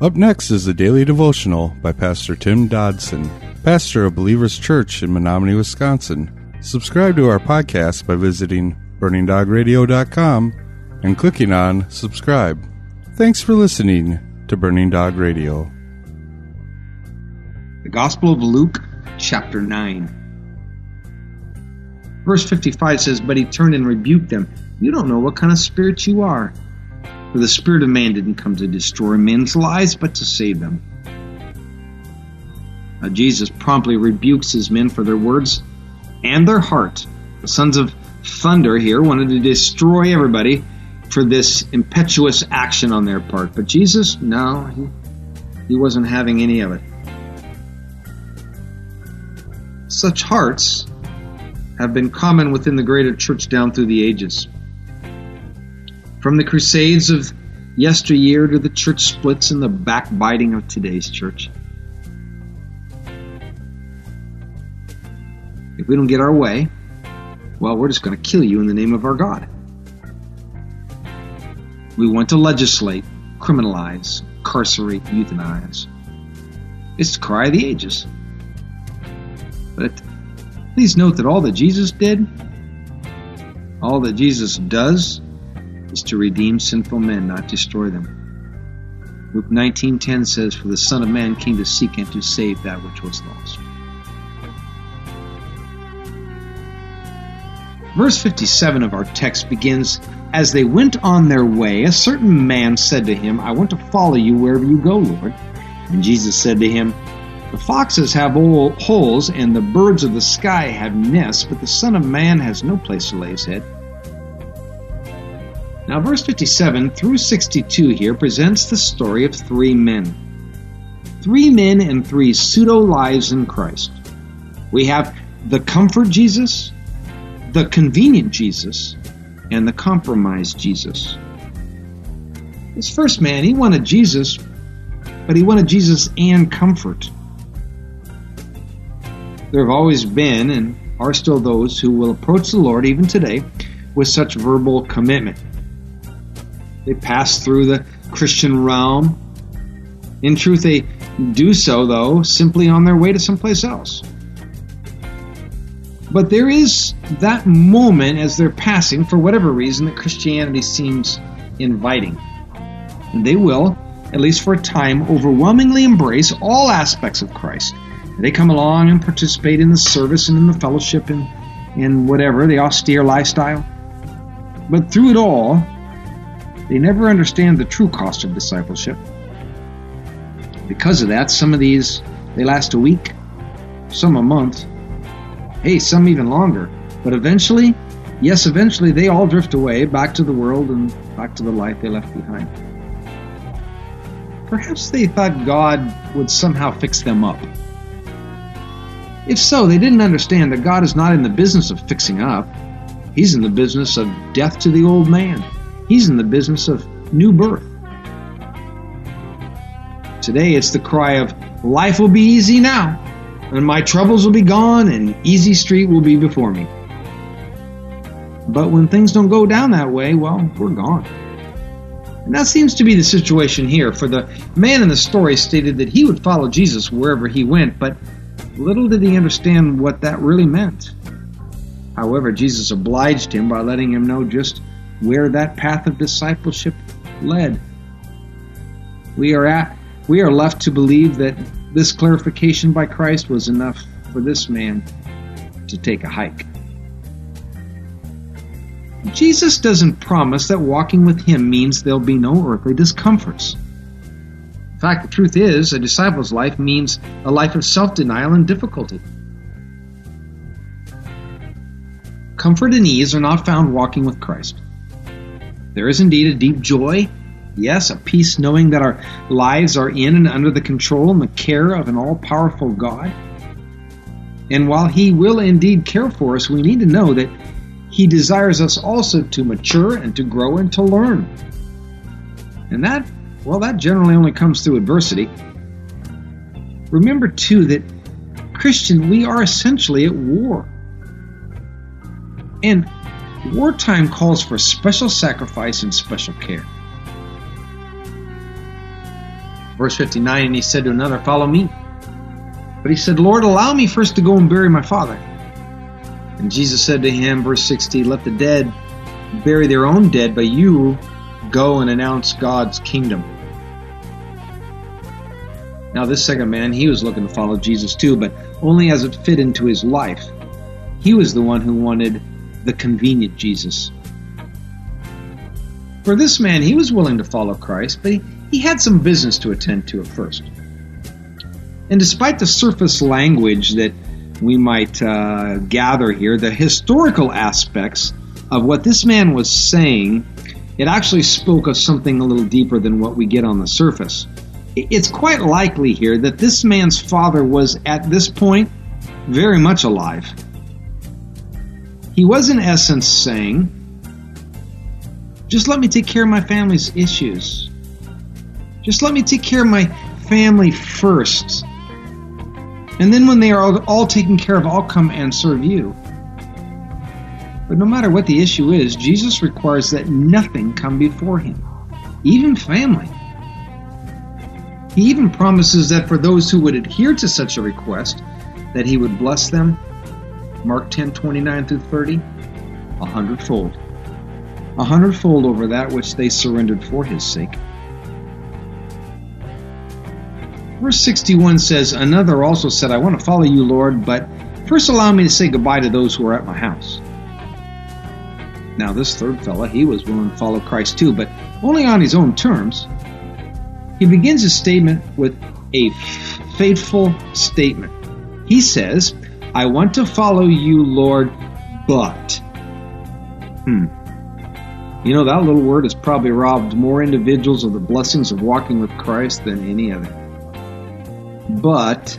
Up next is the Daily Devotional by Pastor Tim Dodson, pastor of Believers Church in Menominee, Wisconsin. Subscribe to our podcast by visiting burningdogradio.com and clicking on subscribe. Thanks for listening to Burning Dog Radio. The Gospel of Luke, chapter 9. Verse 55 says, But he turned and rebuked them. You don't know what kind of spirit you are. For the Spirit of man didn't come to destroy men's lives, but to save them. Now, Jesus promptly rebukes his men for their words and their heart. The sons of thunder here wanted to destroy everybody for this impetuous action on their part. But Jesus, no, he, he wasn't having any of it. Such hearts have been common within the greater church down through the ages. From the crusades of yesteryear to the church splits and the backbiting of today's church. If we don't get our way, well, we're just going to kill you in the name of our God. We want to legislate, criminalize, incarcerate, euthanize. It's the cry of the ages. But please note that all that Jesus did, all that Jesus does, is to redeem sinful men, not destroy them. Luke 19:10 says, "For the Son of Man came to seek and to save that which was lost." Verse 57 of our text begins, As they went on their way, a certain man said to him, I want to follow you wherever you go, Lord. And Jesus said to him, The foxes have holes, and the birds of the sky have nests, but the Son of Man has no place to lay his head. Now, verse 57 through 62 here presents the story of three men. Three men and three pseudo lives in Christ. We have the comfort Jesus, the convenient Jesus, and the compromised Jesus. This first man, he wanted Jesus, but he wanted Jesus and comfort. There have always been and are still those who will approach the Lord even today with such verbal commitment. They pass through the Christian realm. In truth, they do so, though, simply on their way to someplace else. But there is that moment as they're passing, for whatever reason, that Christianity seems inviting. And they will, at least for a time, overwhelmingly embrace all aspects of Christ. They come along and participate in the service and in the fellowship and in whatever, the austere lifestyle. But through it all, they never understand the true cost of discipleship. Because of that, some of these, they last a week, some a month, hey, some even longer. But eventually, yes, eventually they all drift away back to the world and back to the life they left behind. Perhaps they thought God would somehow fix them up. If so, they didn't understand that God is not in the business of fixing up. He's in the business of death to the old man. He's in the business of new birth. Today it's the cry of life will be easy now, and my troubles will be gone, and easy street will be before me. But when things don't go down that way, well, we're gone. And that seems to be the situation here, for the man in the story stated that he would follow Jesus wherever he went, but little did he understand what that really meant. However, Jesus obliged him by letting him know just where that path of discipleship led. We are at we are left to believe that this clarification by Christ was enough for this man to take a hike. Jesus doesn't promise that walking with him means there'll be no earthly discomforts. In fact, the truth is, a disciple's life means a life of self denial and difficulty. Comfort and ease are not found walking with Christ. There is indeed a deep joy, yes, a peace knowing that our lives are in and under the control and the care of an all powerful God. And while He will indeed care for us, we need to know that He desires us also to mature and to grow and to learn. And that, well, that generally only comes through adversity. Remember, too, that Christian, we are essentially at war. And wartime calls for special sacrifice and special care. Verse 59 And he said to another, Follow me. But he said, Lord, allow me first to go and bury my father. And Jesus said to him, verse 60, Let the dead bury their own dead, but you go and announce God's kingdom. Now, this second man, he was looking to follow Jesus too, but only as it fit into his life. He was the one who wanted the convenient Jesus. For this man, he was willing to follow Christ, but he, he had some business to attend to at first. And despite the surface language that we might uh, gather here, the historical aspects of what this man was saying, it actually spoke of something a little deeper than what we get on the surface. It's quite likely here that this man's father was at this point very much alive. He was, in essence, saying, Just let me take care of my family's issues. Just let me take care of my family first. And then when they are all, taken care of, I'll come and serve you. But no matter what the issue is, Jesus requires that nothing come before him, even family. He even promises that for those who would adhere to such a request, that he would bless them, Mark 10, 29 through 30, a hundredfold. A hundredfold over that which they surrendered for his sake. Verse 61 says, Another also said, I want to follow you, Lord, but first allow me to say goodbye to those who are at my house. Now, this third fellow, he was willing to follow Christ too, but only on his own terms. He begins his statement with a faithful statement. He says, I want to follow you, Lord, but. Hmm. You know, that little word has probably robbed more individuals of the blessings of walking with Christ than any other but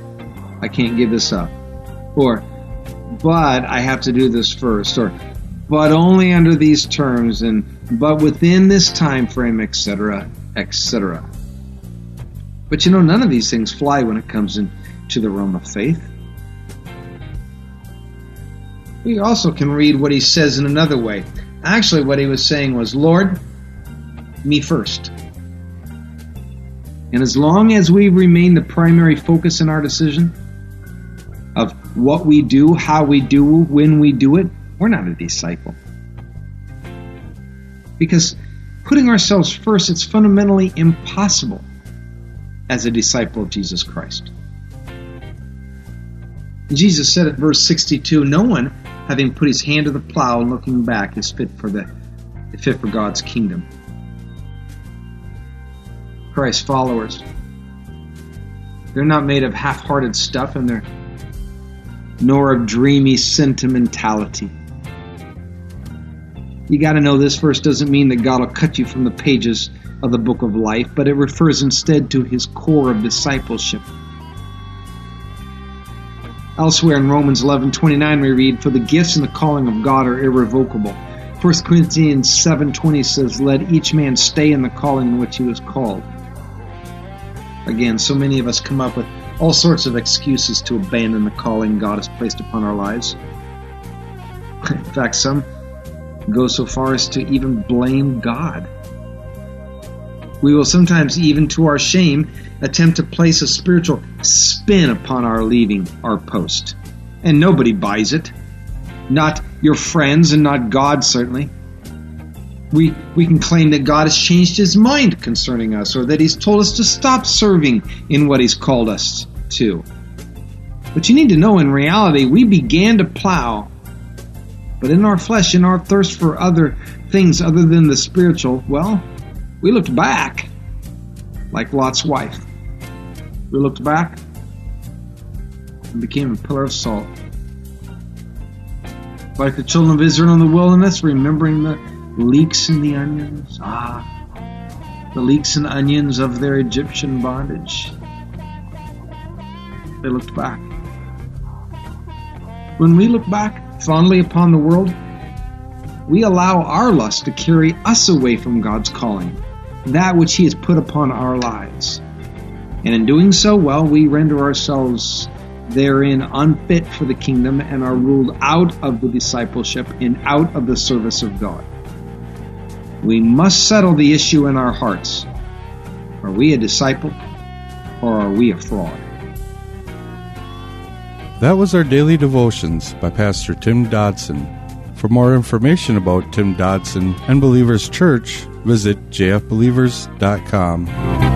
I can't give this up. Or, but I have to do this first. Or, but only under these terms and but within this time frame, etc., etc. But you know, none of these things fly when it comes into the realm of faith. We also can read what he says in another way. Actually, what he was saying was, Lord, me first. And as long as we remain the primary focus in our decision of what we do, how we do, when we do it, we're not a disciple. Because putting ourselves first, it's fundamentally impossible as a disciple of Jesus Christ. Jesus said at verse 62, No one, having put his hand to the plow and looking back, is fit for the fit for God's kingdom. Christ followers. They're not made of half hearted stuff and they're nor of dreamy sentimentality. You got to know this verse doesn't mean that God will cut you from the pages of the book of life, but it refers instead to his core of discipleship. Elsewhere in Romans 11:29 we read, "For the gifts and the calling of God are irrevocable." 1 Corinthians 7:20 says, "Let each man stay in the calling in which he was called." Again, so many of us come up with all sorts of excuses to abandon the calling God has placed upon our lives. In fact, some go so far as to even blame God. We will sometimes, even to our shame, attempt to place a spiritual spin upon our leaving our post. And nobody buys it. Not your friends and not God, certainly we, we can claim that God has changed his mind concerning us or that he's told us to stop serving in what he's called us to. But you need to know in reality, we began to plow, but in our flesh, in our thirst for other things other than the spiritual, well, we looked back like Lot's wife. We looked back and became a pillar of salt. Like the children of Israel in the wilderness, remembering the leeks and the onions. Ah, the leeks and onions of their Egyptian bondage. They looked back. When we look back fondly upon the world, we allow our lust to carry us away from God's calling, that which He has put upon our lives. And in doing so, well, we render ourselves therein unfit for the kingdom and are ruled out of the discipleship and out of the service of God. We must settle the issue in our hearts. Are we a disciple or are we a fraud? That was our daily devotions by Pastor Tim Dodson. For more information about Tim Dodson and Believers Church, visit jfbelievers.com.